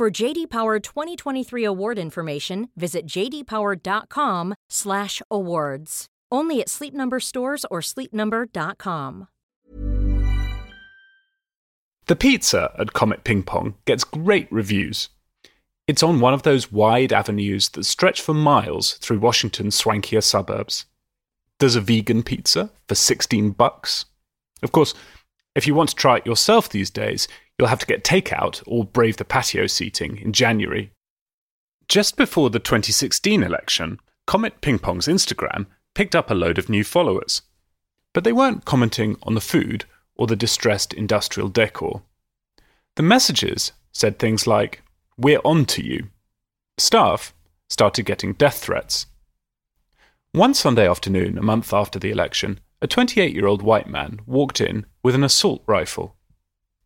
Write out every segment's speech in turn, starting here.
For JD Power 2023 award information, visit jdpower.com/awards. Only at Sleep Number stores or sleepnumber.com. The pizza at Comet Ping Pong gets great reviews. It's on one of those wide avenues that stretch for miles through Washington's swankier suburbs. There's a vegan pizza for 16 bucks. Of course, if you want to try it yourself these days, you'll have to get takeout or brave the patio seating in January. Just before the 2016 election, Comet Ping Pong's Instagram picked up a load of new followers. But they weren't commenting on the food or the distressed industrial decor. The messages said things like, We're on to you. Staff started getting death threats. One Sunday afternoon, a month after the election, a 28 year old white man walked in with an assault rifle.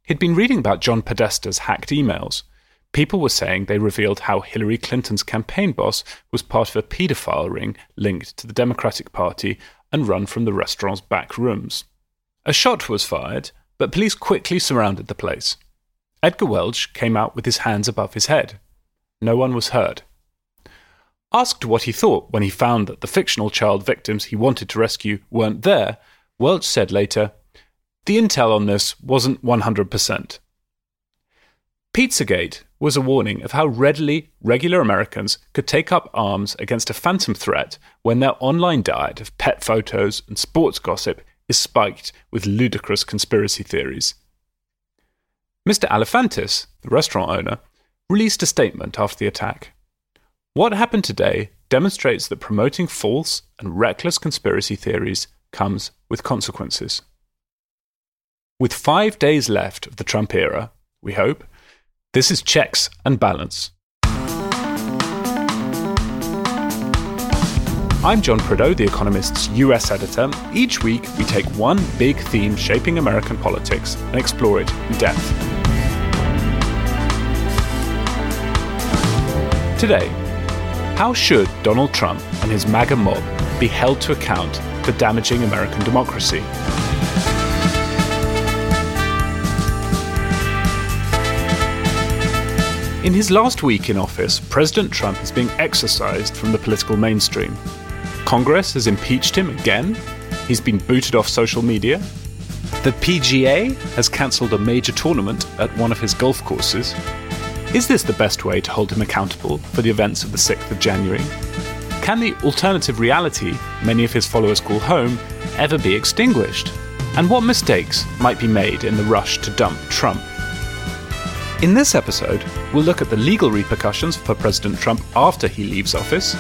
He'd been reading about John Podesta's hacked emails. People were saying they revealed how Hillary Clinton's campaign boss was part of a paedophile ring linked to the Democratic Party and run from the restaurant's back rooms. A shot was fired, but police quickly surrounded the place. Edgar Welch came out with his hands above his head. No one was hurt. Asked what he thought when he found that the fictional child victims he wanted to rescue weren't there, Welch said later, the intel on this wasn't 100%. Pizzagate was a warning of how readily regular Americans could take up arms against a phantom threat when their online diet of pet photos and sports gossip is spiked with ludicrous conspiracy theories. Mr. Alefantis, the restaurant owner, released a statement after the attack. What happened today demonstrates that promoting false and reckless conspiracy theories comes with consequences. With five days left of the Trump era, we hope, this is Checks and Balance. I'm John Prideaux, The Economist's US editor. Each week, we take one big theme shaping American politics and explore it in depth. Today, how should Donald Trump and his MAGA mob be held to account for damaging American democracy? In his last week in office, President Trump is being exorcised from the political mainstream. Congress has impeached him again. He's been booted off social media. The PGA has cancelled a major tournament at one of his golf courses. Is this the best way to hold him accountable for the events of the 6th of January? Can the alternative reality many of his followers call home ever be extinguished? And what mistakes might be made in the rush to dump Trump? In this episode, we'll look at the legal repercussions for President Trump after he leaves office,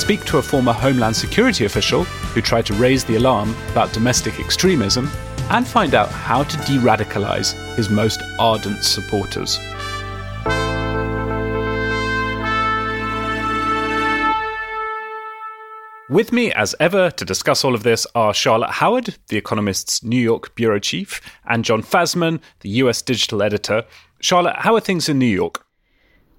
speak to a former Homeland Security official who tried to raise the alarm about domestic extremism, and find out how to de radicalize his most ardent supporters. With me, as ever, to discuss all of this are Charlotte Howard, The Economist's New York bureau chief, and Jon Fasman, the US digital editor. Charlotte, how are things in New York?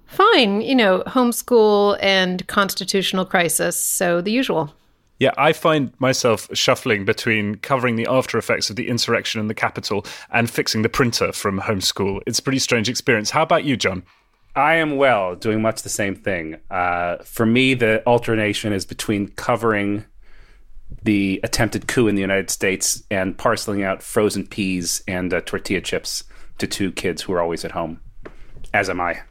Fine, you know, homeschool and constitutional crisis, so the usual. Yeah, I find myself shuffling between covering the after effects of the insurrection in the Capitol and fixing the printer from homeschool. It's a pretty strange experience. How about you, John? I am well, doing much the same thing. Uh, for me, the alternation is between covering the attempted coup in the United States and parceling out frozen peas and uh, tortilla chips to two kids who are always at home, as am I.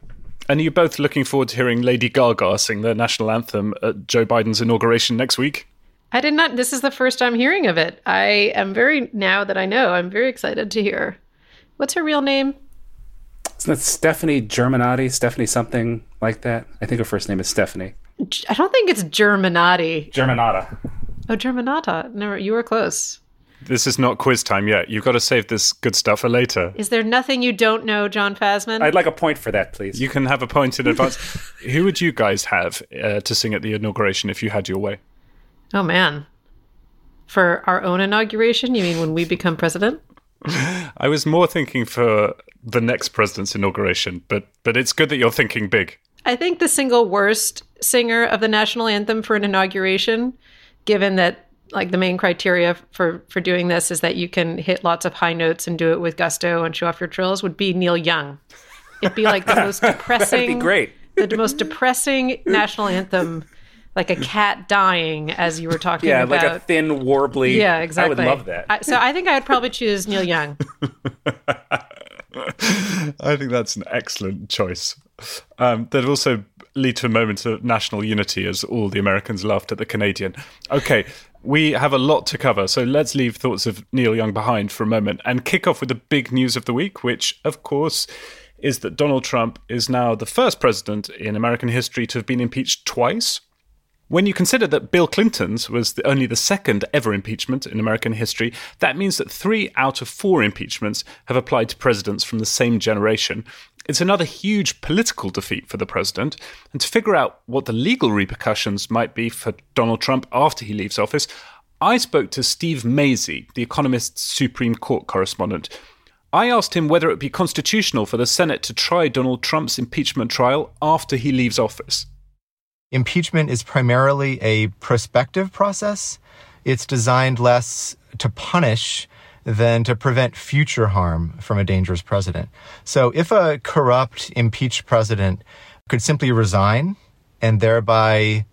And you're both looking forward to hearing Lady Gaga sing the national anthem at Joe Biden's inauguration next week? I did not. This is the first I'm hearing of it. I am very, now that I know, I'm very excited to hear. What's her real name? Isn't that Stephanie Germanati? Stephanie something like that? I think her first name is Stephanie. I don't think it's Germanati. Germanotta. Oh, Germanotta. Never. You were close. This is not quiz time yet. You've got to save this good stuff for later. Is there nothing you don't know, Jon Fasman? I'd like a point for that, please. You can have a point in advance. Who would you guys have uh, to sing at the inauguration if you had your way? oh, man. For our own inauguration? You mean when we become president? I was more thinking for the next president's inauguration, but but it's good that you're thinking big. I think the single worst singer of the national anthem for an inauguration, given that like the main criteria for for doing this is that you can hit lots of high notes and do it with gusto and show off your trills, would be Neil Young. It'd be like the most depressing, That'd be great. the most depressing national anthem, like a cat dying, as you were talking Yeah, about. Yeah, like a thin, warbly. yeah, exactly. I would love that. I, so I think I would probably choose Neil Young. I think that's an excellent choice. Um, that'd also lead to a moment of national unity as all the Americans laughed at the Canadian. Okay, we have a lot to cover, so let's leave thoughts of Neil Young behind for a moment and kick off with the big news of the week, which, of course, is that Donald Trump is now the first president in American history to have been impeached twice. When you consider that Bill Clinton's was the, only the second ever impeachment in American history, that means that three out of four impeachments have applied to presidents from the same generation. It's another huge political defeat for the president. And to figure out what the legal repercussions might be for Donald Trump after he leaves office, I spoke to Steve Mazie, the Economist's Supreme Court correspondent. I asked him whether it would be constitutional for the Senate to try Donald Trump's impeachment trial after he leaves office. Impeachment is primarily a prospective process. It's designed less to punish than to prevent future harm from a dangerous president. So if a corrupt, impeached president could simply resign and thereby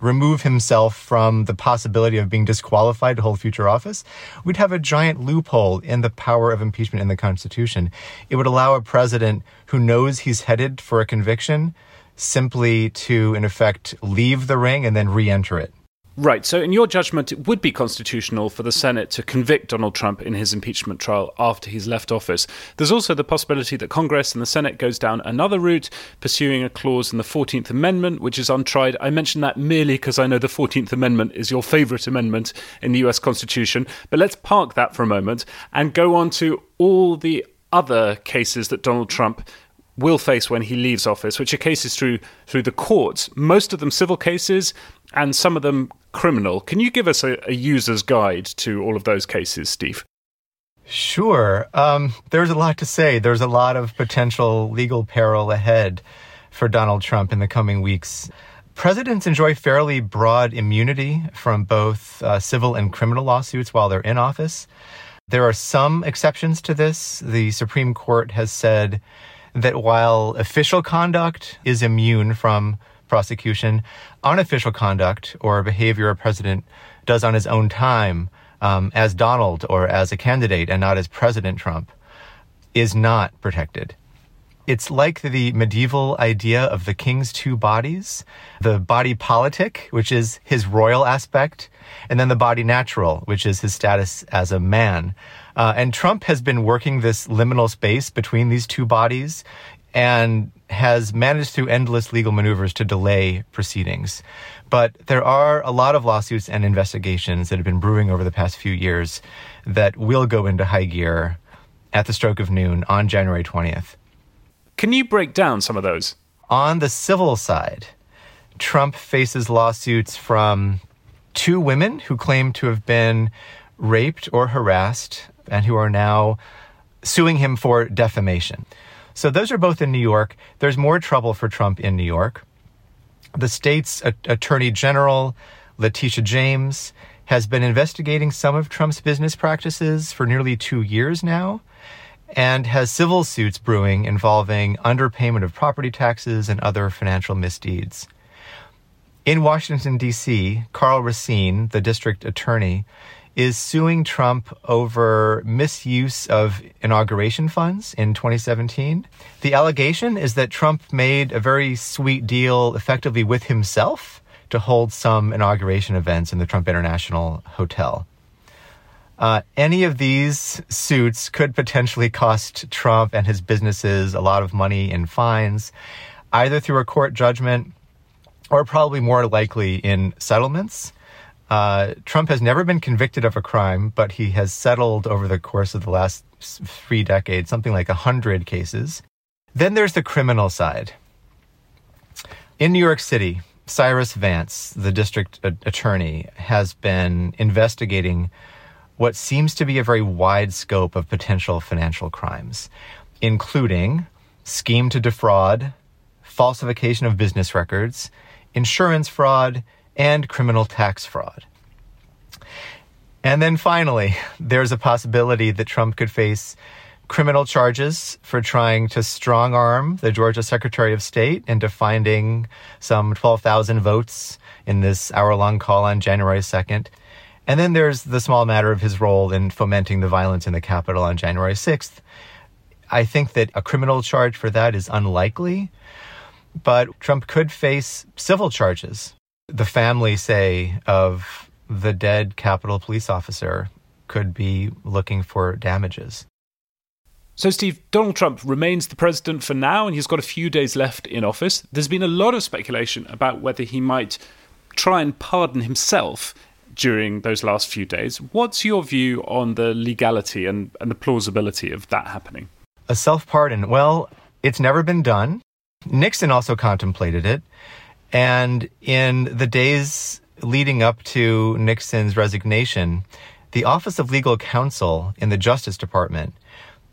remove himself from the possibility of being disqualified to hold future office, we'd have a giant loophole in the power of impeachment in the Constitution. It would allow a president who knows he's headed for a conviction simply to, in effect, leave the ring and then re enter it. Right. So, in your judgment, it would be constitutional for the Senate to convict Donald Trump in his impeachment trial after he's left office. There's also the possibility that Congress and the Senate goes down another route, pursuing a clause in the 14th Amendment, which is untried. I mention that merely because I know the 14th Amendment is your favorite amendment in the US Constitution. But let's park that for a moment and go on to all the other cases that Donald Trump will face when he leaves office, which are cases through through the courts, most of them civil cases and some of them criminal. Can you give us a, a user's guide to all of those cases, Steve? Sure. Um, there's a lot to say. There's a lot of potential legal peril ahead for Donald Trump in the coming weeks. Presidents enjoy fairly broad immunity from both uh, civil and criminal lawsuits while they're in office. There are some exceptions to this. The Supreme Court has said that while official conduct is immune from prosecution, unofficial conduct or behavior a president does on his own time um, as Donald or as a candidate and not as President Trump is not protected. It's like the medieval idea of the king's two bodies the body politic, which is his royal aspect, and then the body natural, which is his status as a man. Uh, and Trump has been working this liminal space between these two bodies and has managed through endless legal maneuvers to delay proceedings. But there are a lot of lawsuits and investigations that have been brewing over the past few years that will go into high gear at the stroke of noon on January 20th. Can you break down some of those? On the civil side, Trump faces lawsuits from two women who claim to have been raped or harassed and who are now suing him for defamation. So those are both in New York. There's more trouble for Trump in New York. The state's a- attorney general, Letitia James, has been investigating some of Trump's business practices for nearly two years now and has civil suits brewing involving underpayment of property taxes and other financial misdeeds. In Washington, D.C., Karl Racine, the district attorney, is suing Trump over misuse of inauguration funds in 2017. The allegation is that Trump made a very sweet deal effectively with himself to hold some inauguration events in the Trump International Hotel. Uh, any of these suits could potentially cost Trump and his businesses a lot of money in fines, either through a court judgment or probably more likely in settlements. Uh, Trump has never been convicted of a crime, but he has settled over the course of the last three decades something like 100 cases. Then there's the criminal side. In New York City, Cyrus Vance, the district attorney, has been investigating what seems to be a very wide scope of potential financial crimes, including scheme to defraud, falsification of business records, insurance fraud, and criminal tax fraud. And then finally, there's a possibility that Trump could face criminal charges for trying to strong arm the Georgia Secretary of State into finding some 12,000 votes in this hour long call on January 2nd. And then there's the small matter of his role in fomenting the violence in the Capitol on January 6th. I think that a criminal charge for that is unlikely, but Trump could face civil charges. The family, say, of the dead Capitol police officer could be looking for damages. So, Steve, Donald Trump remains the president for now, and he's got a few days left in office. There's been a lot of speculation about whether he might try and pardon himself during those last few days. What's your view on the legality and, and the plausibility of that happening? A self pardon. Well, it's never been done. Nixon also contemplated it. And in the days leading up to Nixon's resignation, the Office of Legal Counsel in the Justice Department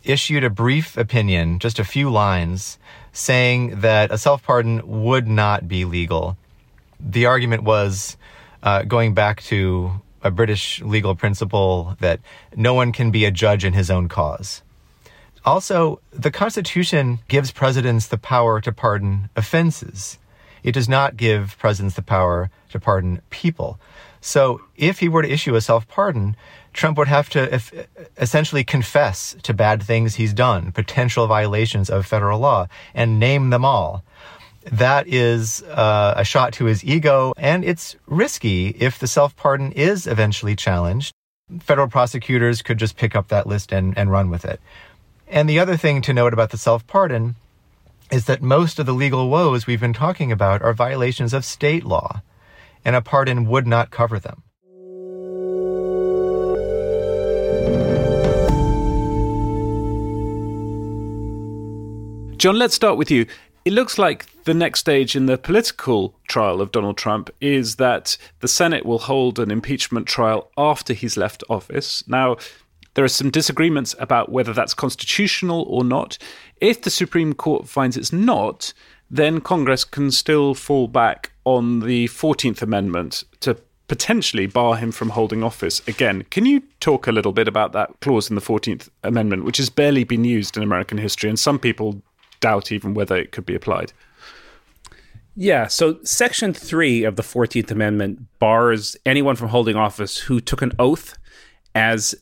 issued a brief opinion, just a few lines, saying that a self pardon would not be legal. The argument was uh, going back to a British legal principle that no one can be a judge in his own cause. Also, the Constitution gives presidents the power to pardon offenses. It does not give presidents the power to pardon people. So if he were to issue a self pardon, Trump would have to essentially confess to bad things he's done, potential violations of federal law, and name them all. That is uh, a shot to his ego, and it's risky if the self pardon is eventually challenged. Federal prosecutors could just pick up that list and, and run with it. And the other thing to note about the self pardon is that most of the legal woes we've been talking about are violations of state law, and a pardon would not cover them. John, let's start with you. It looks like the next stage in the political trial of Donald Trump is that the Senate will hold an impeachment trial after he's left office. Now, there are some disagreements about whether that's constitutional or not. If the Supreme Court finds it's not, then Congress can still fall back on the 14th Amendment to potentially bar him from holding office again. Can you talk a little bit about that clause in the 14th Amendment, which has barely been used in American history, and some people doubt even whether it could be applied. Yeah, so Section 3 of the 14th Amendment bars anyone from holding office who took an oath as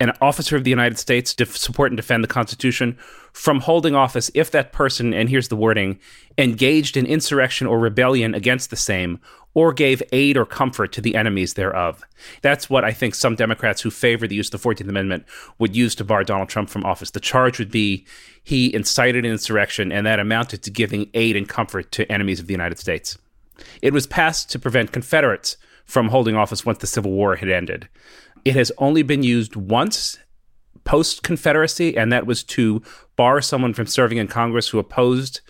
an officer of the United States to support and defend the Constitution from holding office if that person, and here's the wording, engaged in insurrection or rebellion against the same or gave aid or comfort to the enemies thereof. That's what I think some Democrats who favor the use of the 14th Amendment would use to bar Donald Trump from office. The charge would be he incited an insurrection, and that amounted to giving aid and comfort to enemies of the United States. It was passed to prevent Confederates from holding office once the Civil War had ended. It has only been used once post Confederacy, and that was to bar someone from serving in Congress who opposed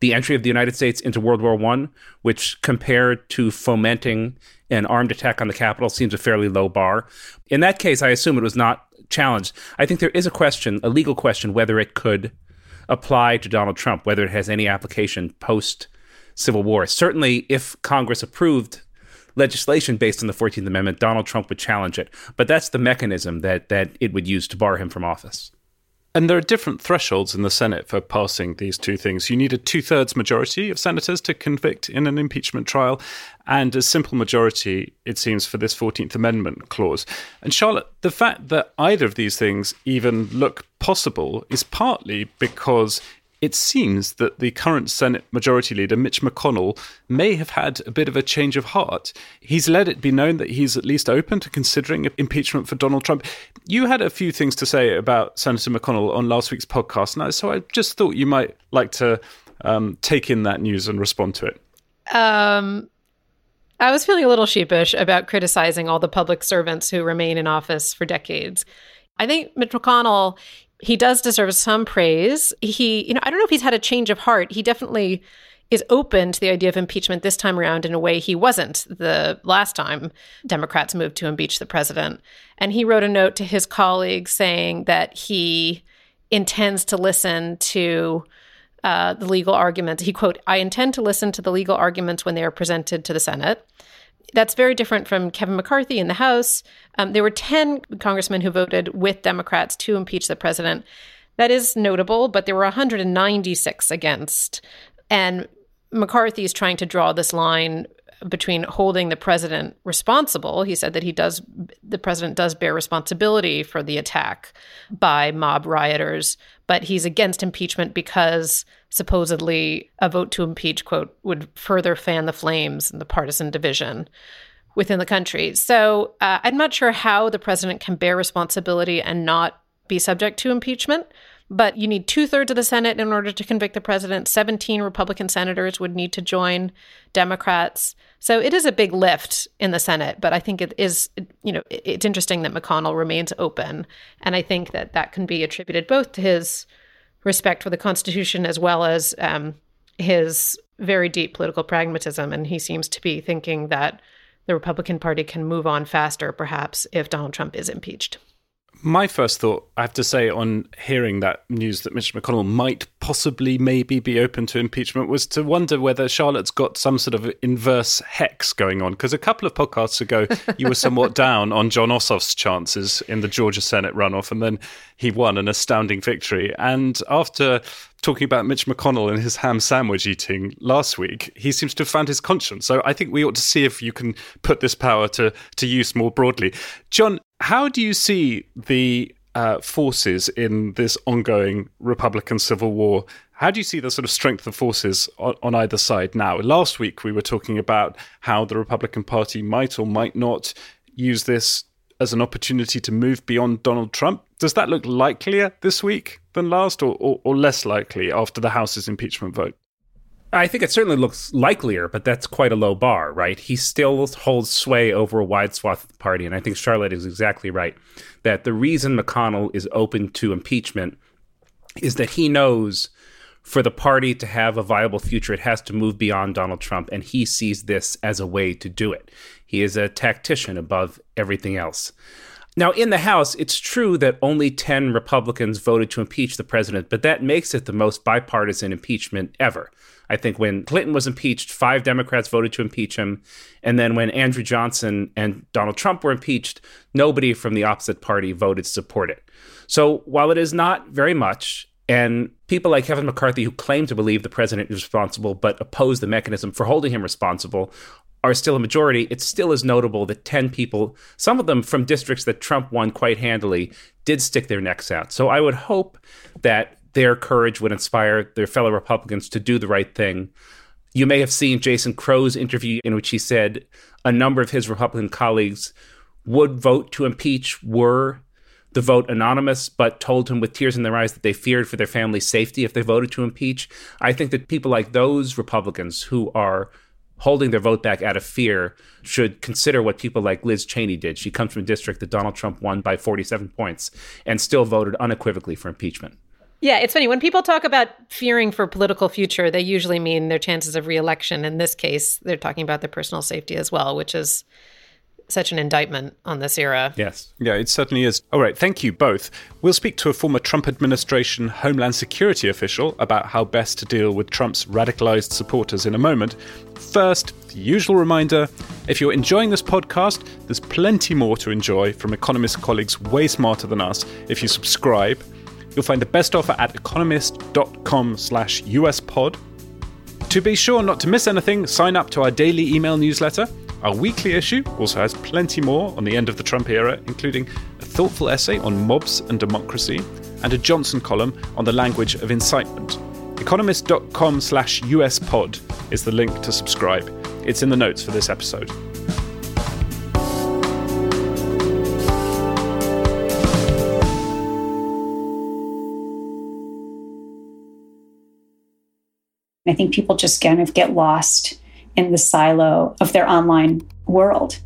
the entry of the United States into World War One, which compared to fomenting an armed attack on the Capitol seems a fairly low bar. In that case, I assume it was not challenged. I think there is a question, a legal question, whether it could apply to Donald Trump, whether it has any application post Civil War. Certainly, if Congress approved legislation based on the 14th Amendment, Donald Trump would challenge it. But that's the mechanism that, that it would use to bar him from office. And there are different thresholds in the Senate for passing these two things. You need a two thirds majority of senators to convict in an impeachment trial, and a simple majority, it seems, for this 14th Amendment clause. And Charlotte, the fact that either of these things even look possible is partly because it seems that the current Senate Majority Leader, Mitch McConnell, may have had a bit of a change of heart. He's let it be known that he's at least open to considering impeachment for Donald Trump. You had a few things to say about Senator McConnell on last week's podcast, now, so I just thought you might like to um, take in that news and respond to it. Um, I was feeling a little sheepish about criticizing all the public servants who remain in office for decades. I think Mitch McConnell, he does deserve some praise. He, you know, I don't know if he's had a change of heart. He definitely is open to the idea of impeachment this time around in a way he wasn't the last time Democrats moved to impeach the president. And he wrote a note to his colleagues saying that he intends to listen to uh, the legal arguments. He quote, "I intend to listen to the legal arguments when they are presented to the Senate." That's very different from Kevin McCarthy in the House. Um, there were 10 congressmen who voted with Democrats to impeach the president. That is notable, but there were 196 against. And McCarthy is trying to draw this line between holding the president responsible. He said that he does, the president does bear responsibility for the attack by mob rioters, but he's against impeachment because supposedly a vote to impeach, quote, would further fan the flames and the partisan division within the country. So uh, I'm not sure how the president can bear responsibility and not be subject to impeachment. But you need two thirds of the Senate in order to convict the president. 17 Republican senators would need to join Democrats. So it is a big lift in the Senate. But I think it is, you know, it's interesting that McConnell remains open. And I think that that can be attributed both to his respect for the Constitution as well as um, his very deep political pragmatism. And he seems to be thinking that the Republican Party can move on faster, perhaps, if Donald Trump is impeached. My first thought, I have to say, on hearing that news that Mitch McConnell might possibly, maybe be open to impeachment, was to wonder whether Charlotte's got some sort of inverse hex going on. Because a couple of podcasts ago, you were somewhat down on Jon Ossoff's chances in the Georgia Senate runoff, and then he won an astounding victory. And after talking about Mitch McConnell and his ham sandwich eating last week, he seems to have found his conscience. So I think we ought to see if you can put this power to, to use more broadly. John, how do you see the uh, forces in this ongoing Republican civil war? How do you see the sort of strength of forces on, on, either side now? Last week, we were talking about how the Republican Party might or might not use this as an opportunity to move beyond Donald Trump. Does that look likelier this week than last, or, or, or less likely after the House's impeachment vote? I think it certainly looks likelier, but that's quite a low bar, right? He still holds sway over a wide swath of the party. And I think Charlotte is exactly right that the reason McConnell is open to impeachment is that he knows for the party to have a viable future, it has to move beyond Donald Trump. And he sees this as a way to do it. He is a tactician above everything else. Now, in the House, it's true that only 10 Republicans voted to impeach the president, but that makes it the most bipartisan impeachment ever. I think when Clinton was impeached, five Democrats voted to impeach him. And then when Andrew Johnson and Donald Trump were impeached, nobody from the opposite party voted to support it. So while it is not very much, and people like Kevin McCarthy, who claim to believe the president is responsible but oppose the mechanism for holding him responsible, are still a majority, it still is notable that 10 people, some of them from districts that Trump won quite handily, did stick their necks out. So I would hope that their courage would inspire their fellow Republicans to do the right thing. You may have seen Jason Crow's interview in which he said a number of his Republican colleagues would vote to impeach were the vote anonymous, but told him with tears in their eyes that they feared for their family's safety if they voted to impeach. I think that people like those Republicans who are holding their vote back out of fear should consider what people like Liz Cheney did. She comes from a district that Donald Trump won by 47 points and still voted unequivocally for impeachment. Yeah, it's funny. When people talk about fearing for political future, they usually mean their chances of reelection. In this case, they're talking about their personal safety as well, which is such an indictment on this era. Yes. Yeah, it certainly is. All right, thank you both. We'll speak to a former Trump administration Homeland Security official about how best to deal with Trump's radicalized supporters in a moment. First, the usual reminder if you're enjoying this podcast, there's plenty more to enjoy from Economist colleagues way smarter than us if you subscribe. You'll find the best offer at economist.com slash uspod. To be sure not to miss anything, sign up to our daily email newsletter. Our weekly issue also has plenty more on the end of the Trump era, including a thoughtful essay on mobs and democracy and a Johnson column on the language of incitement. Economist.com slash uspod is the link to subscribe. It's in the notes for this episode. I think people just kind of get lost in the silo of their online world.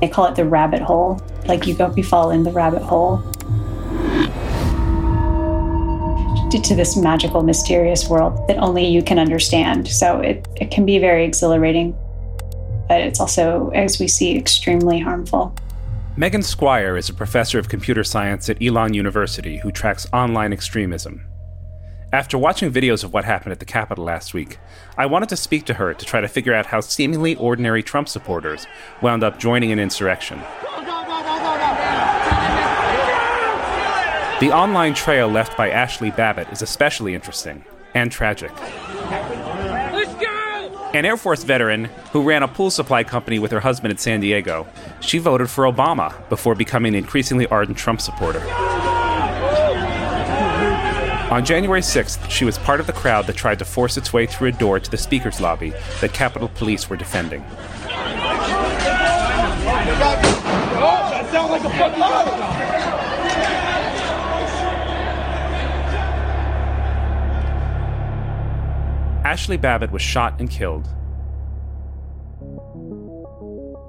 They call it the rabbit hole. Like you go, you fall in the rabbit hole to this magical, mysterious world that only you can understand. So it, it can be very exhilarating, but it's also, as we see, extremely harmful. Megan Squire is a professor of computer science at Elon University who tracks online extremism. After watching videos of what happened at the Capitol last week, I wanted to speak to her to try to figure out how seemingly ordinary Trump supporters wound up joining an insurrection. The online trail left by Ashli Babbitt is especially interesting and tragic. An Air Force veteran who ran a pool supply company with her husband in San Diego, she voted for Obama before becoming an increasingly ardent Trump supporter. On January 6th, she was part of the crowd that tried to force its way through a door to the speaker's lobby that Capitol Police were defending. Ashli Babbitt was shot and killed.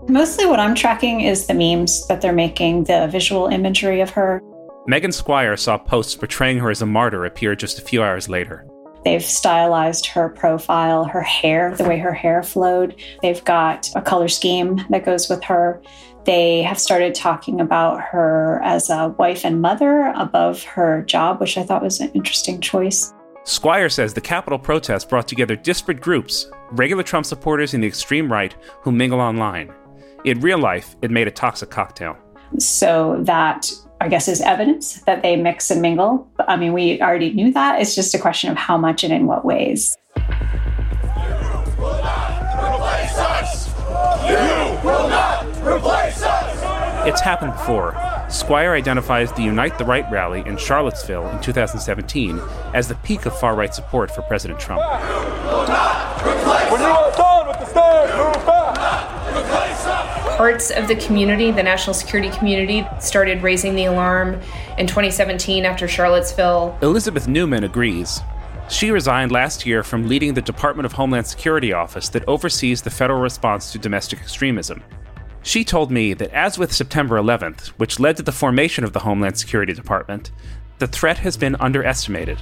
Mostly what I'm tracking is the memes that they're making, the visual imagery of her. Megan Squire saw posts portraying her as a martyr appear just a few hours later. They've stylized her profile, her hair, the way her hair flowed. They've got a color scheme that goes with her. They have started talking about her as a wife and mother above her job, which I thought was an interesting choice. Squire says the Capitol protest brought together disparate groups, regular Trump supporters and the extreme right, who mingle online. In real life, it made a toxic cocktail. So that, I guess, is evidence that they mix and mingle. I mean, we already knew that. It's just a question of how much and in what ways. It's happened before. Squire identifies the Unite the Right rally in Charlottesville in 2017 as the peak of far right support for President Trump. When you are done with the stairs, move back. Parts of the community, the national security community, started raising the alarm in 2017 after Charlottesville. Elizabeth Neumann agrees. She resigned last year from leading the Department of Homeland Security office that oversees the federal response to domestic extremism. She told me that as with September 11th, which led to the formation of the Homeland Security Department, the threat has been underestimated.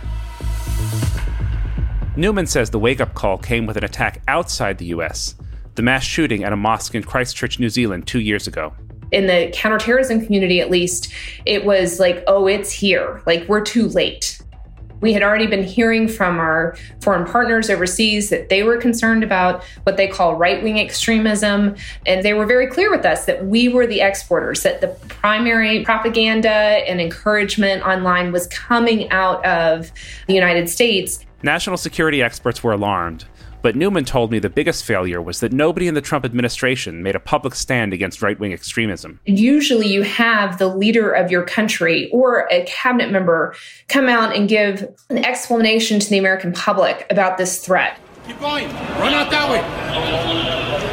Neumann says the wake up call came with an attack outside the US, the mass shooting at a mosque in Christchurch, New Zealand, two years ago. In the counterterrorism community, at least, it was like, oh, it's here. Like, we're too late. We had already been hearing from our foreign partners overseas that they were concerned about what they call right wing extremism. And they were very clear with us that we were the exporters, that the primary propaganda and encouragement online was coming out of the United States. National security experts were alarmed. But Neumann told me the biggest failure was that nobody in the Trump administration made a public stand against right wing extremism. Usually, you have the leader of your country or a cabinet member come out and give an explanation to the American public about this threat. Keep going. Run out that way.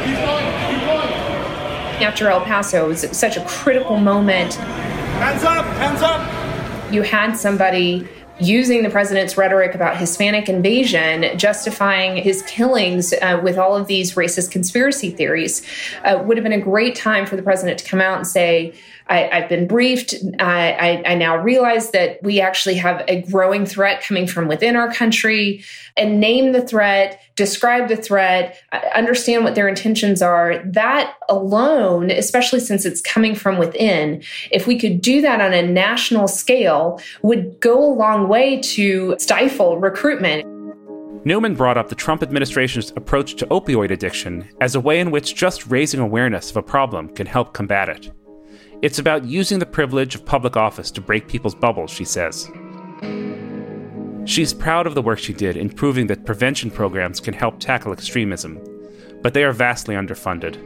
Keep going. Keep going. After El Paso, it was such a critical moment. Hands up. Hands up. You had somebody using the president's rhetoric about Hispanic invasion, justifying his killings uh, with all of these racist conspiracy theories, uh, would have been a great time for the president to come out and say, I, have been briefed. I, I, I, now realize that we actually have a growing threat coming from within our country and name the threat, describe the threat, uh, understand what their intentions are. That alone, especially since it's coming from within, if we could do that on a national scale, would go a long way to stifle recruitment. Neumann brought up the Trump administration's approach to opioid addiction as a way in which just raising awareness of a problem can help combat it. It's about using the privilege of public office to break people's bubbles, she says. She's proud of the work she did in proving that prevention programs can help tackle extremism, but they are vastly underfunded.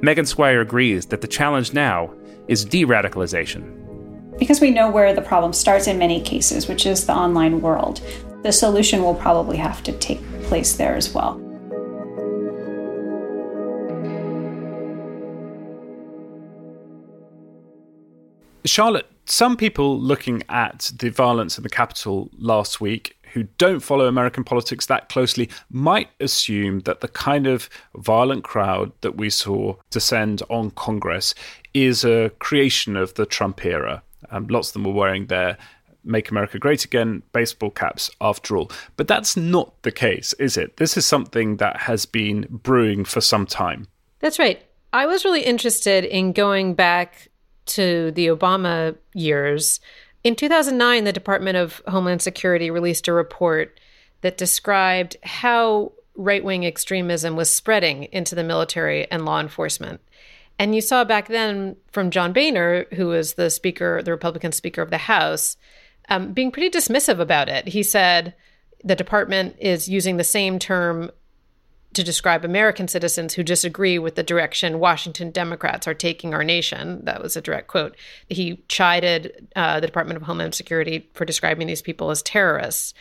Megan Squire agrees that the challenge now is de radicalization. Because we know where the problem starts in many cases, which is the online world, the solution will probably have to take place there as well. Charlotte, some people looking at the violence in the Capitol last week who don't follow American politics that closely might assume that the kind of violent crowd that we saw descend on Congress is a creation of the Trump era. Um, lots of them were wearing their Make America Great Again baseball caps, after all. But that's not the case, is it? This is something that has been brewing for some time. That's right. I was really interested in going back to the Obama years. In 2009, the Department of Homeland Security released a report that described how right wing extremism was spreading into the military and law enforcement. And you saw back then from John Boehner, who was the speaker, the Republican Speaker of the House, um, being pretty dismissive about it. He said the department is using the same term to describe American citizens who disagree with the direction Washington Democrats are taking our nation. That was a direct quote. He chided uh, the Department of Homeland Security for describing these people as terrorists.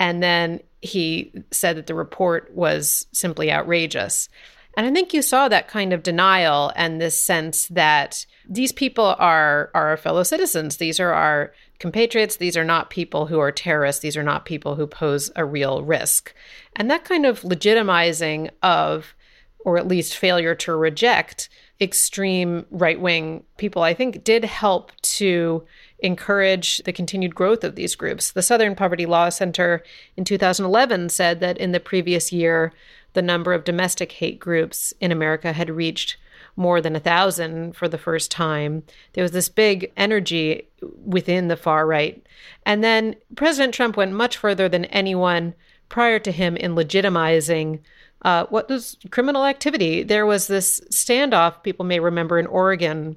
And then he said that the report was simply outrageous. And I think you saw that kind of denial and this sense that these people are, are our fellow citizens. These are our compatriots. These are not people who are terrorists. These are not people who pose a real risk. And that kind of legitimizing of, or at least failure to reject, extreme right wing people, I think did help to encourage the continued growth of these groups. The Southern Poverty Law Center in 2011 said that in the previous year, the number of domestic hate groups in America had reached more than a thousand for the first time. There was this big energy within the far right. And then President Trump went much further than anyone prior to him in legitimizing uh, what was criminal activity. There was this standoff, people may remember in Oregon.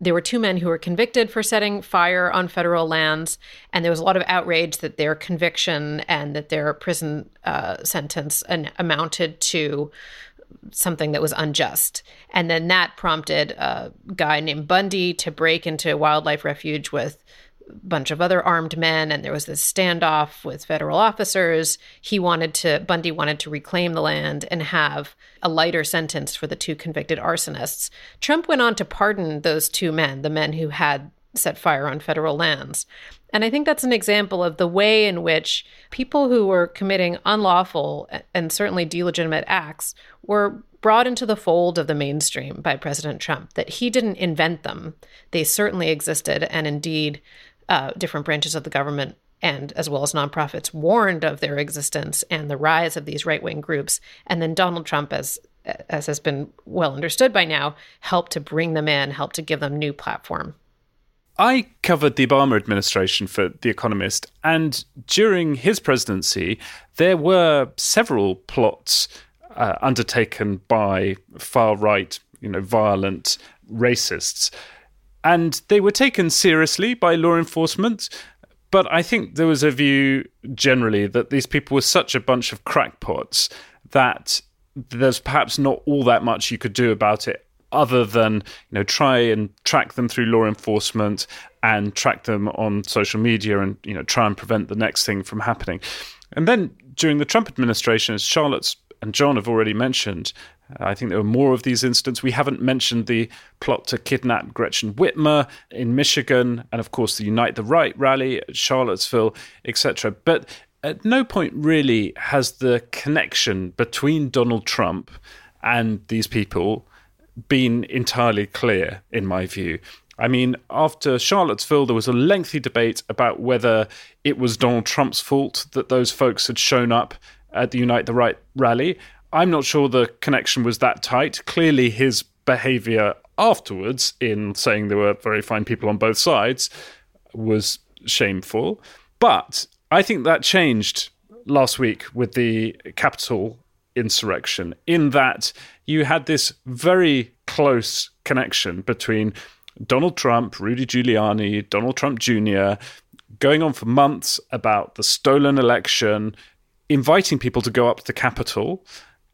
There were two men who were convicted for setting fire on federal lands, and there was a lot of outrage that their conviction and that their prison uh, sentence an- amounted to something that was unjust. And then that prompted a guy named Bundy to break into a wildlife refuge with a bunch of other armed men and there was this standoff with federal officers. He wanted to Bundy wanted to reclaim the land and have a lighter sentence for the two convicted arsonists. Trump went on to pardon those two men, the men who had set fire on federal lands. And I think that's an example of the way in which people who were committing unlawful and certainly delegitimate acts were brought into the fold of the mainstream by President Trump, that he didn't invent them. They certainly existed. And indeed, uh, different branches of the government and as well as nonprofits warned of their existence and the rise of these right wing groups. And then Donald Trump, as as has been well understood by now, helped to bring them in, helped to give them new platform. I covered the Obama administration for The Economist, and during his presidency, there were several plots uh, undertaken by far right, you know, violent racists. And they were taken seriously by law enforcement. But I think there was a view generally that these people were such a bunch of crackpots that there's perhaps not all that much you could do about it other than you know try and track them through law enforcement and track them on social media and you know try and prevent the next thing from happening. And then during the Trump administration, as Charlotte's and John have already mentioned, I think there were more of these incidents. We haven't mentioned the plot to kidnap Gretchen Whitmer in Michigan, and of course the Unite the Right rally at Charlottesville, etc. But at no point really has the connection between Donald Trump and these people been entirely clear, in my view. I mean, after Charlottesville, there was a lengthy debate about whether it was Donald Trump's fault that those folks had shown up at the Unite the Right rally. I'm not sure the connection was that tight. Clearly, his behavior afterwards, in saying there were very fine people on both sides, was shameful. But I think that changed last week with the Capitol insurrection, in that you had this very close connection between Donald Trump, Rudy Giuliani, Donald Trump Jr., going on for months about the stolen election, inviting people to go up to the Capitol.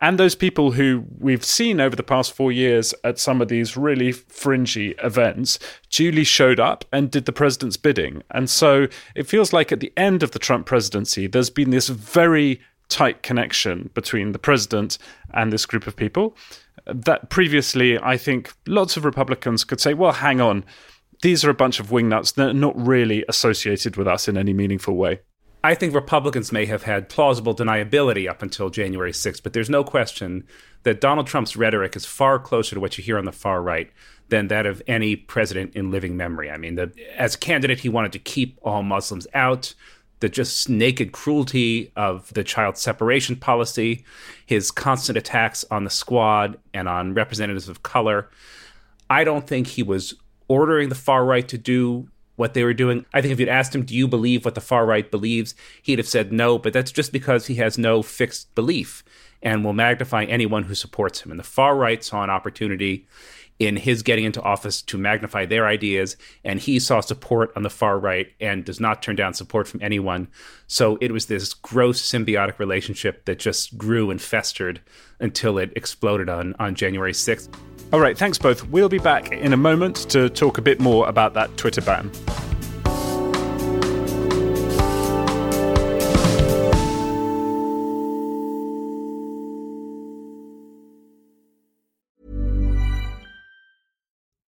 And those people who we've seen over the past four years at some of these really fringy events duly showed up and did the president's bidding. And so it feels like at the end of the Trump presidency, there's been this very tight connection between the president and this group of people that previously I think lots of Republicans could say, well, hang on, these are a bunch of wingnuts. They're not really associated with us in any meaningful way. I think Republicans may have had plausible deniability up until January 6th, but there's no question that Donald Trump's rhetoric is far closer to what you hear on the far right than that of any president in living memory. I mean, the, as a candidate, he wanted to keep all Muslims out. The just naked cruelty of the child separation policy, his constant attacks on the squad and on representatives of color. I don't think he was ordering the far right to do what they were doing. I think if you'd asked him, Do you believe what the far right believes? he'd have said no, but that's just because he has no fixed belief and will magnify anyone who supports him. And the far right saw an opportunity in his getting into office to magnify their ideas, and he saw support on the far right and does not turn down support from anyone. So it was this gross symbiotic relationship that just grew and festered until it exploded on, on January 6th. All right, thanks both. We'll be back in a moment to talk a bit more about that Twitter ban.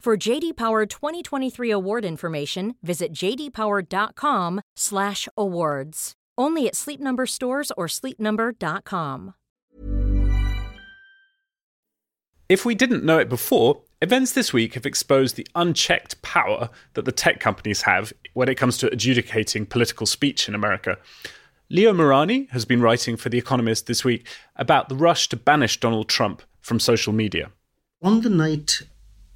For JD Power 2023 award information, visit jdpower.com/awards. Only at Sleep Number stores or sleepnumber.com. If we didn't know it before, events this week have exposed the unchecked power that the tech companies have when it comes to adjudicating political speech in America. Leo Mirani has been writing for The Economist this week about the rush to banish Donald Trump from social media. On the night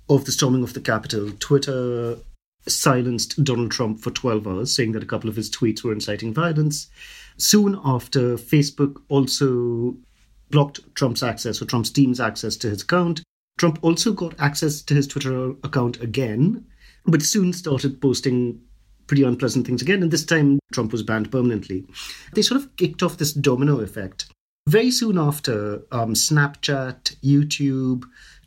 of the storming of the Capitol, Twitter silenced Donald Trump for 12 hours, saying that a couple of his tweets were inciting violence. Soon after, Facebook also blocked Trump's access or Trump's team's access to his account. Trump also got access to his Twitter account again, but soon started posting pretty unpleasant things again. And this time, Trump was banned permanently. They sort of kicked off this domino effect. Very soon after, um, Snapchat, YouTube,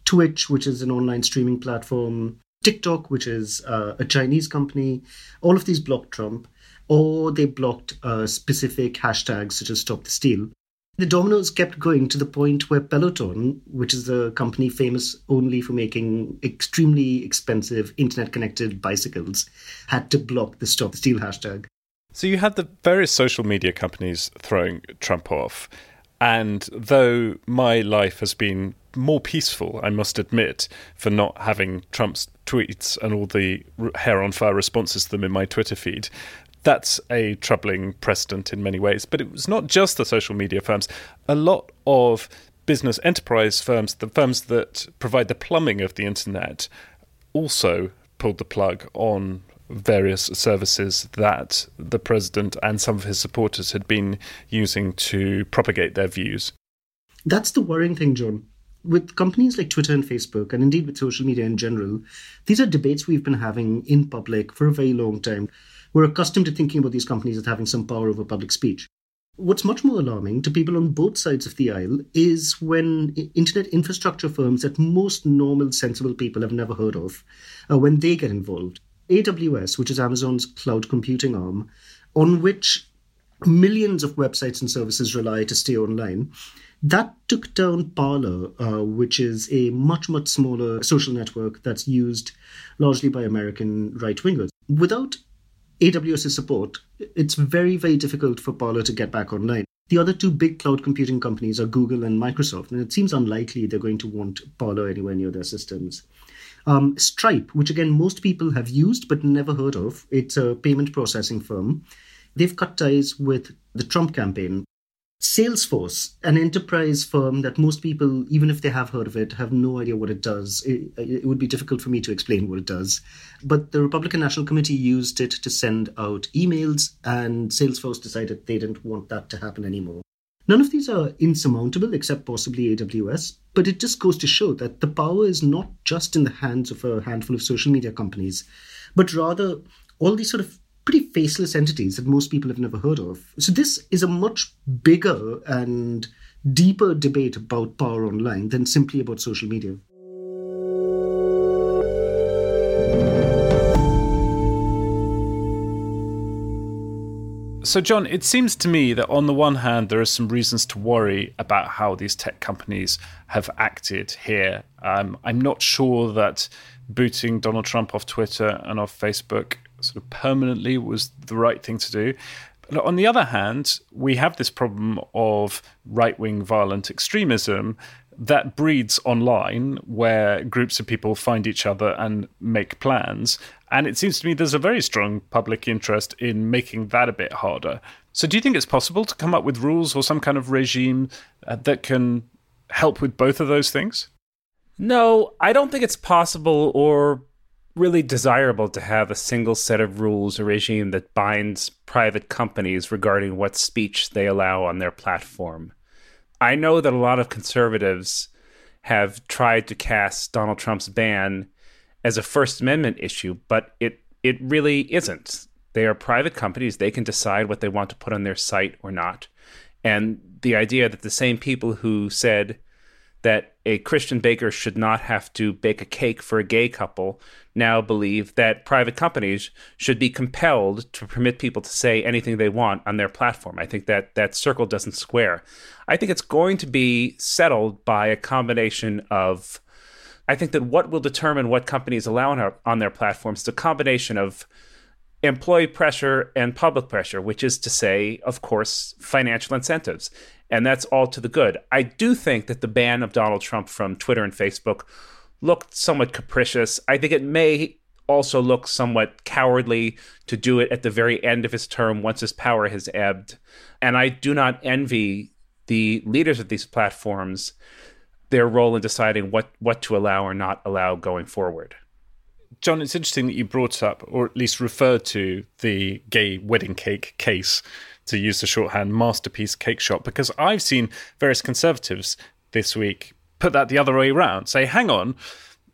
Twitch, which is an online streaming platform, TikTok, which is uh, a Chinese company, all of these blocked Trump, or they blocked uh, specific hashtags such as Stop the Steal. The dominoes kept going to the point where Peloton, which is a company famous only for making extremely expensive internet connected bicycles, had to block the Stop the Steal hashtag. So you had the various social media companies throwing Trump off. And though my life has been more peaceful, I must admit, for not having Trump's tweets and all the hair on fire responses to them in my Twitter feed, that's a troubling precedent in many ways. But it was not just the social media firms. A lot of business enterprise firms, the firms that provide the plumbing of the internet, also pulled the plug on various services that the president and some of his supporters had been using to propagate their views. That's the worrying thing, John. With companies like Twitter and Facebook, and indeed with social media in general, these are debates we've been having in public for a very long time. We're accustomed to thinking about these companies as having some power over public speech. What's much more alarming to people on both sides of the aisle is when internet infrastructure firms that most normal, sensible people have never heard of, uh, when they get involved. AWS, which is Amazon's cloud computing arm, on which millions of websites and services rely to stay online, that took down Parler, uh, which is a much, much smaller social network that's used largely by American right wingers. Without AWS's support, it's very, very difficult for Parler to get back online. The other two big cloud computing companies are Google and Microsoft, and it seems unlikely they're going to want Parler anywhere near their systems. Um, Stripe, which again most people have used but never heard of, it's a payment processing firm. They've cut ties with the Trump campaign. Salesforce, an enterprise firm that most people, even if they have heard of it, have no idea what it does. It, it, would be difficult for me to explain what it does. But the Republican National Committee used it to send out emails, and Salesforce decided they didn't want that to happen anymore. None of these are insurmountable except possibly AWS, but it just goes to show that the power is not just in the hands of a handful of social media companies, but rather all these sort of pretty faceless entities that most people have never heard of. So this is a much bigger and deeper debate about power online than simply about social media. So, John, it seems to me that on the one hand, there are some reasons to worry about how these tech companies have acted here. Um, I'm not sure that booting Donald Trump off Twitter and off Facebook sort of permanently was the right thing to do. But on the other hand, we have this problem of right wing violent extremism that breeds online where groups of people find each other and make plans. And it seems to me there's a very strong public interest in making that a bit harder. So, do you think it's possible to come up with rules or some kind of regime uh, that can help with both of those things? No, I don't think it's possible or really desirable to have a single set of rules or regime that binds private companies regarding what speech they allow on their platform. I know that a lot of conservatives have tried to cast Donald Trump's ban as a First Amendment issue, but it it really isn't. They are private companies; they can decide what they want to put on their site or not. And the idea that the same people who said that a Christian baker should not have to bake a cake for a gay couple now believe that private companies should be compelled to permit people to say anything they want on their platform. I think that that circle doesn't square. I think it's going to be settled by a combination of I think that what will determine what companies allow on, their platforms is a combination of employee pressure and public pressure, which is to say, of course, financial incentives. And that's all to the good. I do think that the ban of Donald Trump from Twitter and Facebook looked somewhat capricious. I think it may also look somewhat cowardly to do it at the very end of his term once his power has ebbed. And I do not envy the leaders of these platforms their role in deciding what, what to allow or not allow going forward. John, it's interesting that you brought up, or at least referred to, the gay wedding cake case, to use the shorthand masterpiece cake shop, because I've seen various conservatives this week put that the other way around. Say, hang on,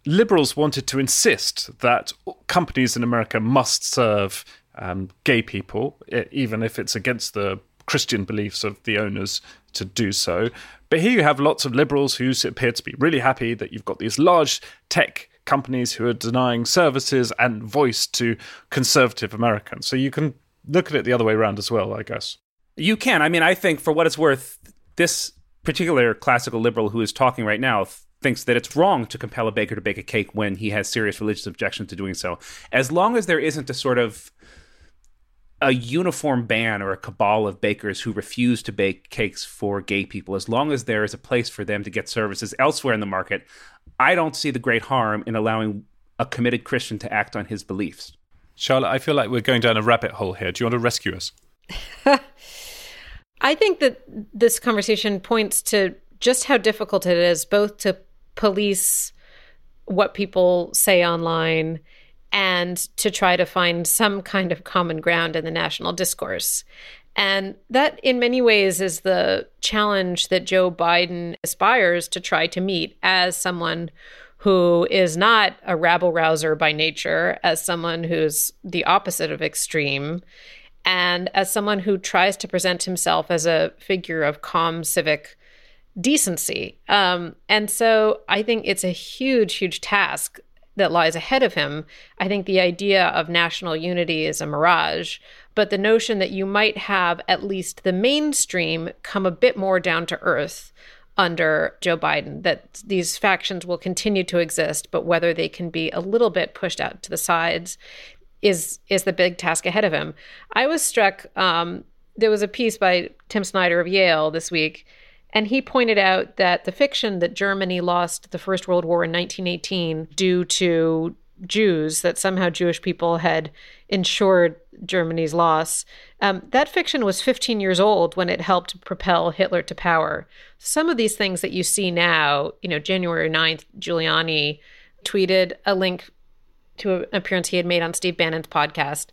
liberals wanted to insist that companies in America must serve um, gay people, even if it's against the Christian beliefs of the owners to do so. But here you have lots of liberals who appear to be really happy that you've got these large tech companies who are denying services and voice to conservative Americans. So you can look at it the other way around as well, I guess. You can. I mean, I think for what it's worth, this particular classical liberal who is talking right now thinks that it's wrong to compel a baker to bake a cake when he has serious religious objection to doing so. As long as there isn't a sort of a uniform ban or a cabal of bakers who refuse to bake cakes for gay people, as long as there is a place for them to get services elsewhere in the market, I don't see the great harm in allowing a committed Christian to act on his beliefs. Charlotte, I feel like we're going down a rabbit hole here. Do you want to rescue us? I think that this conversation points to just how difficult it is both to police what people say online and to try to find some kind of common ground in the national discourse. And that, in many ways, is the challenge that Joe Biden aspires to try to meet as someone who is not a rabble rouser by nature, as someone who's the opposite of extreme, and as someone who tries to present himself as a figure of calm civic decency. Um, and so I think it's a huge, huge task that lies ahead of him. I think the idea of national unity is a mirage, but the notion that you might have at least the mainstream come a bit more down to earth under Joe Biden, that these factions will continue to exist, but whether they can be a little bit pushed out to the sides is is the big task ahead of him. I was struck. Um, there was a piece by Tim Snyder of Yale this week and he pointed out that the fiction that Germany lost the First World War in 1918 due to Jews, that somehow Jewish people had ensured Germany's loss, um, that fiction was 15 years old when it helped propel Hitler to power. Some of these things that you see now, you know, January 9th, Giuliani tweeted a link to an appearance he had made on Steve Bannon's podcast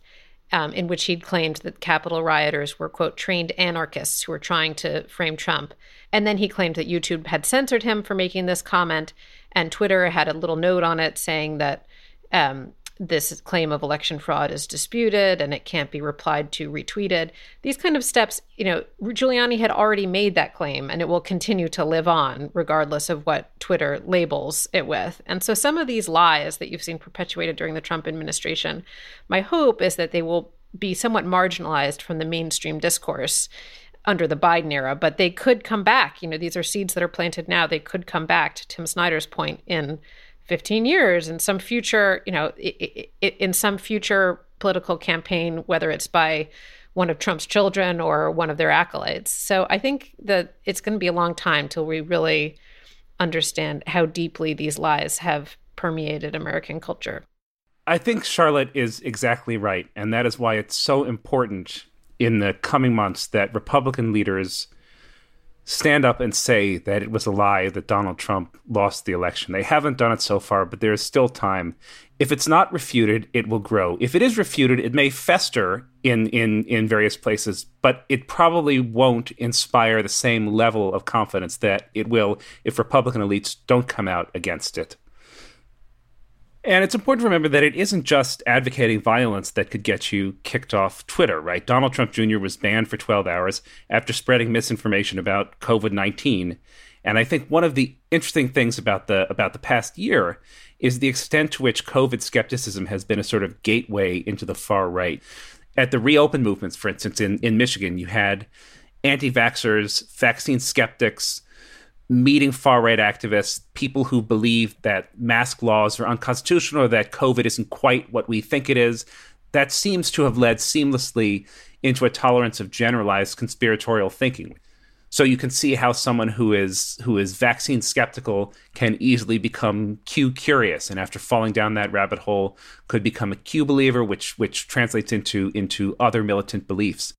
um, in which he'd claimed that Capitol rioters were, quote, trained anarchists who were trying to frame Trump. And then he claimed that YouTube had censored him for making this comment, and Twitter had a little note on it saying that um, this claim of election fraud is disputed and it can't be replied to retweeted these kind of steps you know giuliani had already made that claim and it will continue to live on regardless of what twitter labels it with and so some of these lies that you've seen perpetuated during the trump administration my hope is that they will be somewhat marginalized from the mainstream discourse under the Biden era, but they could come back. You know, these are seeds that are planted now. They could come back to Tim Snyder's point in 15 years in some future, you know, in some future political campaign, whether it's by one of Trump's children or one of their acolytes. So I think that it's going to be a long time till we really understand how deeply these lies have permeated American culture. I think Charlotte is exactly right. And that is why it's so important in the coming months that Republican leaders stand up and say that it was a lie that Donald Trump lost the election. They haven't done it so far, but there is still time. If it's not refuted, it will grow. If it is refuted, it may fester in in in various places, but it probably won't inspire the same level of confidence that it will if Republican elites don't come out against it. And it's important to remember that it isn't just advocating violence that could get you kicked off Twitter, right? Donald Trump Jr. was banned for 12 hours after spreading misinformation about COVID 19. And I think one of the interesting things about the about the past year is the extent to which COVID skepticism has been a sort of gateway into the far right. At the reopen movements, for instance, in, in Michigan, you had anti-vaxxers, vaccine skeptics, meeting far right activists, people who believe that mask laws are unconstitutional or that COVID isn't quite what we think it is. That seems to have led seamlessly into a tolerance of generalized conspiratorial thinking. So you can see how someone who is who is vaccine skeptical can easily become Q curious, and after falling down that rabbit hole, could become a Q believer, which which translates into into other militant beliefs.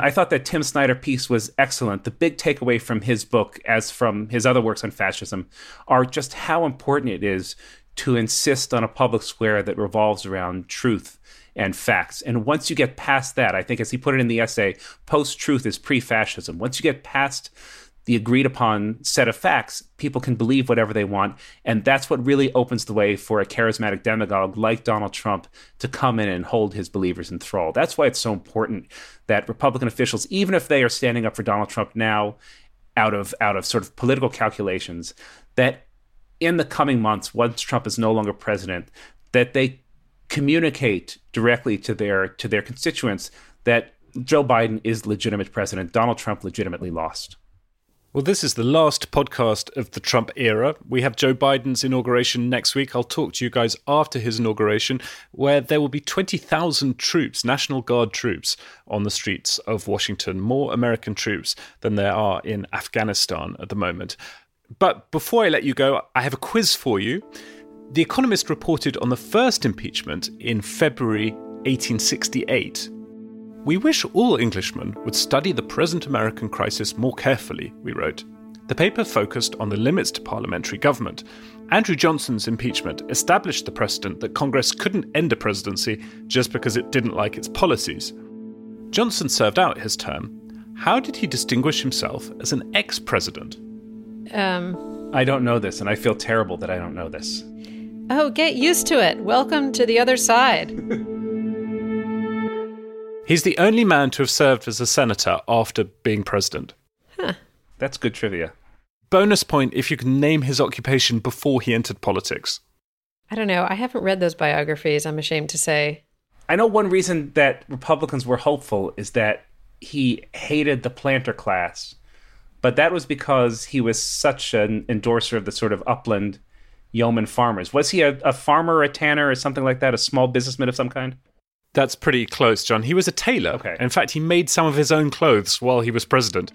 I thought that Tim Snyder piece was excellent. The big takeaway from his book, as from his other works on fascism, are just how important it is to insist on a public square that revolves around truth and facts. And once you get past that, I think, as he put it in the essay, post truth is pre fascism. Once you get past the agreed upon set of facts, people can believe whatever they want. And that's what really opens the way for a charismatic demagogue like Donald Trump to come in and hold his believers in thrall. That's why it's so important that Republican officials, even if they are standing up for Donald Trump now out of out of sort of political calculations, that in the coming months, once Trump is no longer president, that they communicate directly to their to their constituents that Joe Biden is legitimate president, Donald Trump legitimately lost. Well, this is the last podcast of the Trump era. We have Joe Biden's inauguration next week. I'll talk to you guys after his inauguration, where there will be 20,000 troops, National Guard troops, on the streets of Washington, more American troops than there are in Afghanistan at the moment. But before I let you go, I have a quiz for you. The Economist reported on the first impeachment in February 1868. We wish all Englishmen would study the present American crisis more carefully, we wrote. The paper focused on the limits to parliamentary government. Andrew Johnson's impeachment established the precedent that Congress couldn't end a presidency just because it didn't like its policies. Johnson served out his term. How did he distinguish himself as an ex president? Um, I don't know this, and I feel terrible that I don't know this. Oh, get used to it. Welcome to the other side. He's the only man to have served as a senator after being president. Huh. That's good trivia. Bonus point if you can name his occupation before he entered politics. I don't know. I haven't read those biographies, I'm ashamed to say. I know one reason that Republicans were hopeful is that he hated the planter class, but that was because he was such an endorser of the sort of upland yeoman farmers. Was he a, a farmer a tanner or something like that, a small businessman of some kind? That's pretty close, John. He was a tailor. Okay. In fact, he made some of his own clothes while he was president.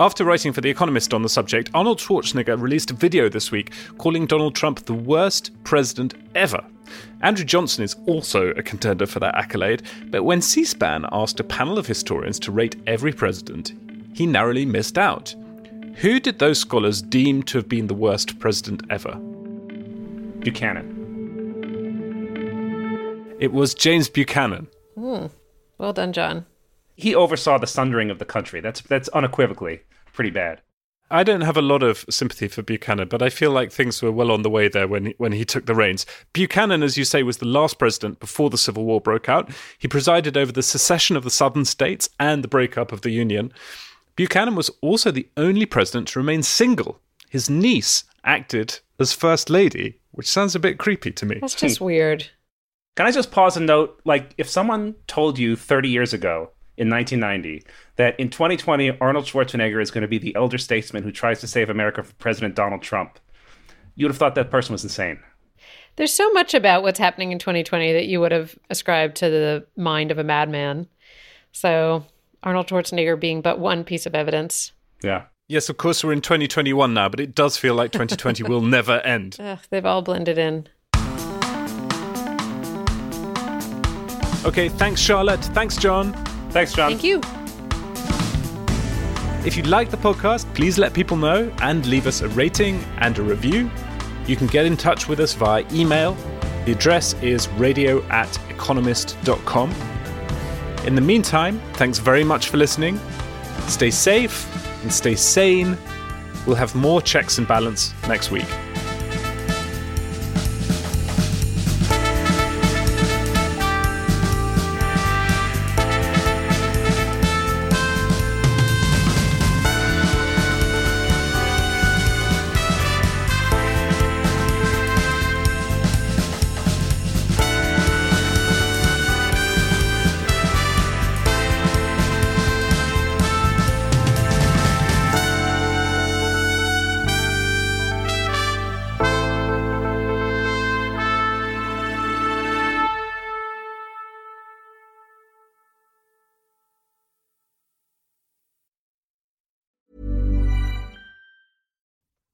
After writing for The Economist on the subject, Arnold Schwarzenegger released a video this week calling Donald Trump the worst president ever. Andrew Johnson is also a contender for that accolade, but when C SPAN asked a panel of historians to rate every president, he narrowly missed out. Who did those scholars deem to have been the worst president ever? Buchanan. It was James Buchanan. Mm. Well done, John. He oversaw the sundering of the country. That's that's unequivocally pretty bad. I don't have a lot of sympathy for Buchanan, but I feel like things were well on the way there when he, when he took the reins. Buchanan, as you say, was the last president before the Civil War broke out. He presided over the secession of the southern states and the breakup of the Union. Buchanan was also the only president to remain single. His niece acted as first lady, which sounds a bit creepy to me. That's just weird. Can I just pause and note, like, if someone told you 30 years ago in 1990 that in 2020 Arnold Schwarzenegger is going to be the elder statesman who tries to save America from President Donald Trump, you would have thought that person was insane. There's so much about what's happening in 2020 that you would have ascribed to the mind of a madman. So Arnold Schwarzenegger being but one piece of evidence. Yeah. Yes, of course, we're in 2021 now, but it does feel like 2020 will never end. Ugh, they've all blended in. Okay, thanks, Charlotte. Thanks, John. Thanks, John. Thank you. If you like the podcast, please let people know and leave us a rating and a review. You can get in touch with us via email. The address is radio at economist.com. In the meantime, thanks very much for listening. Stay safe and stay sane. We'll have more checks and balance next week.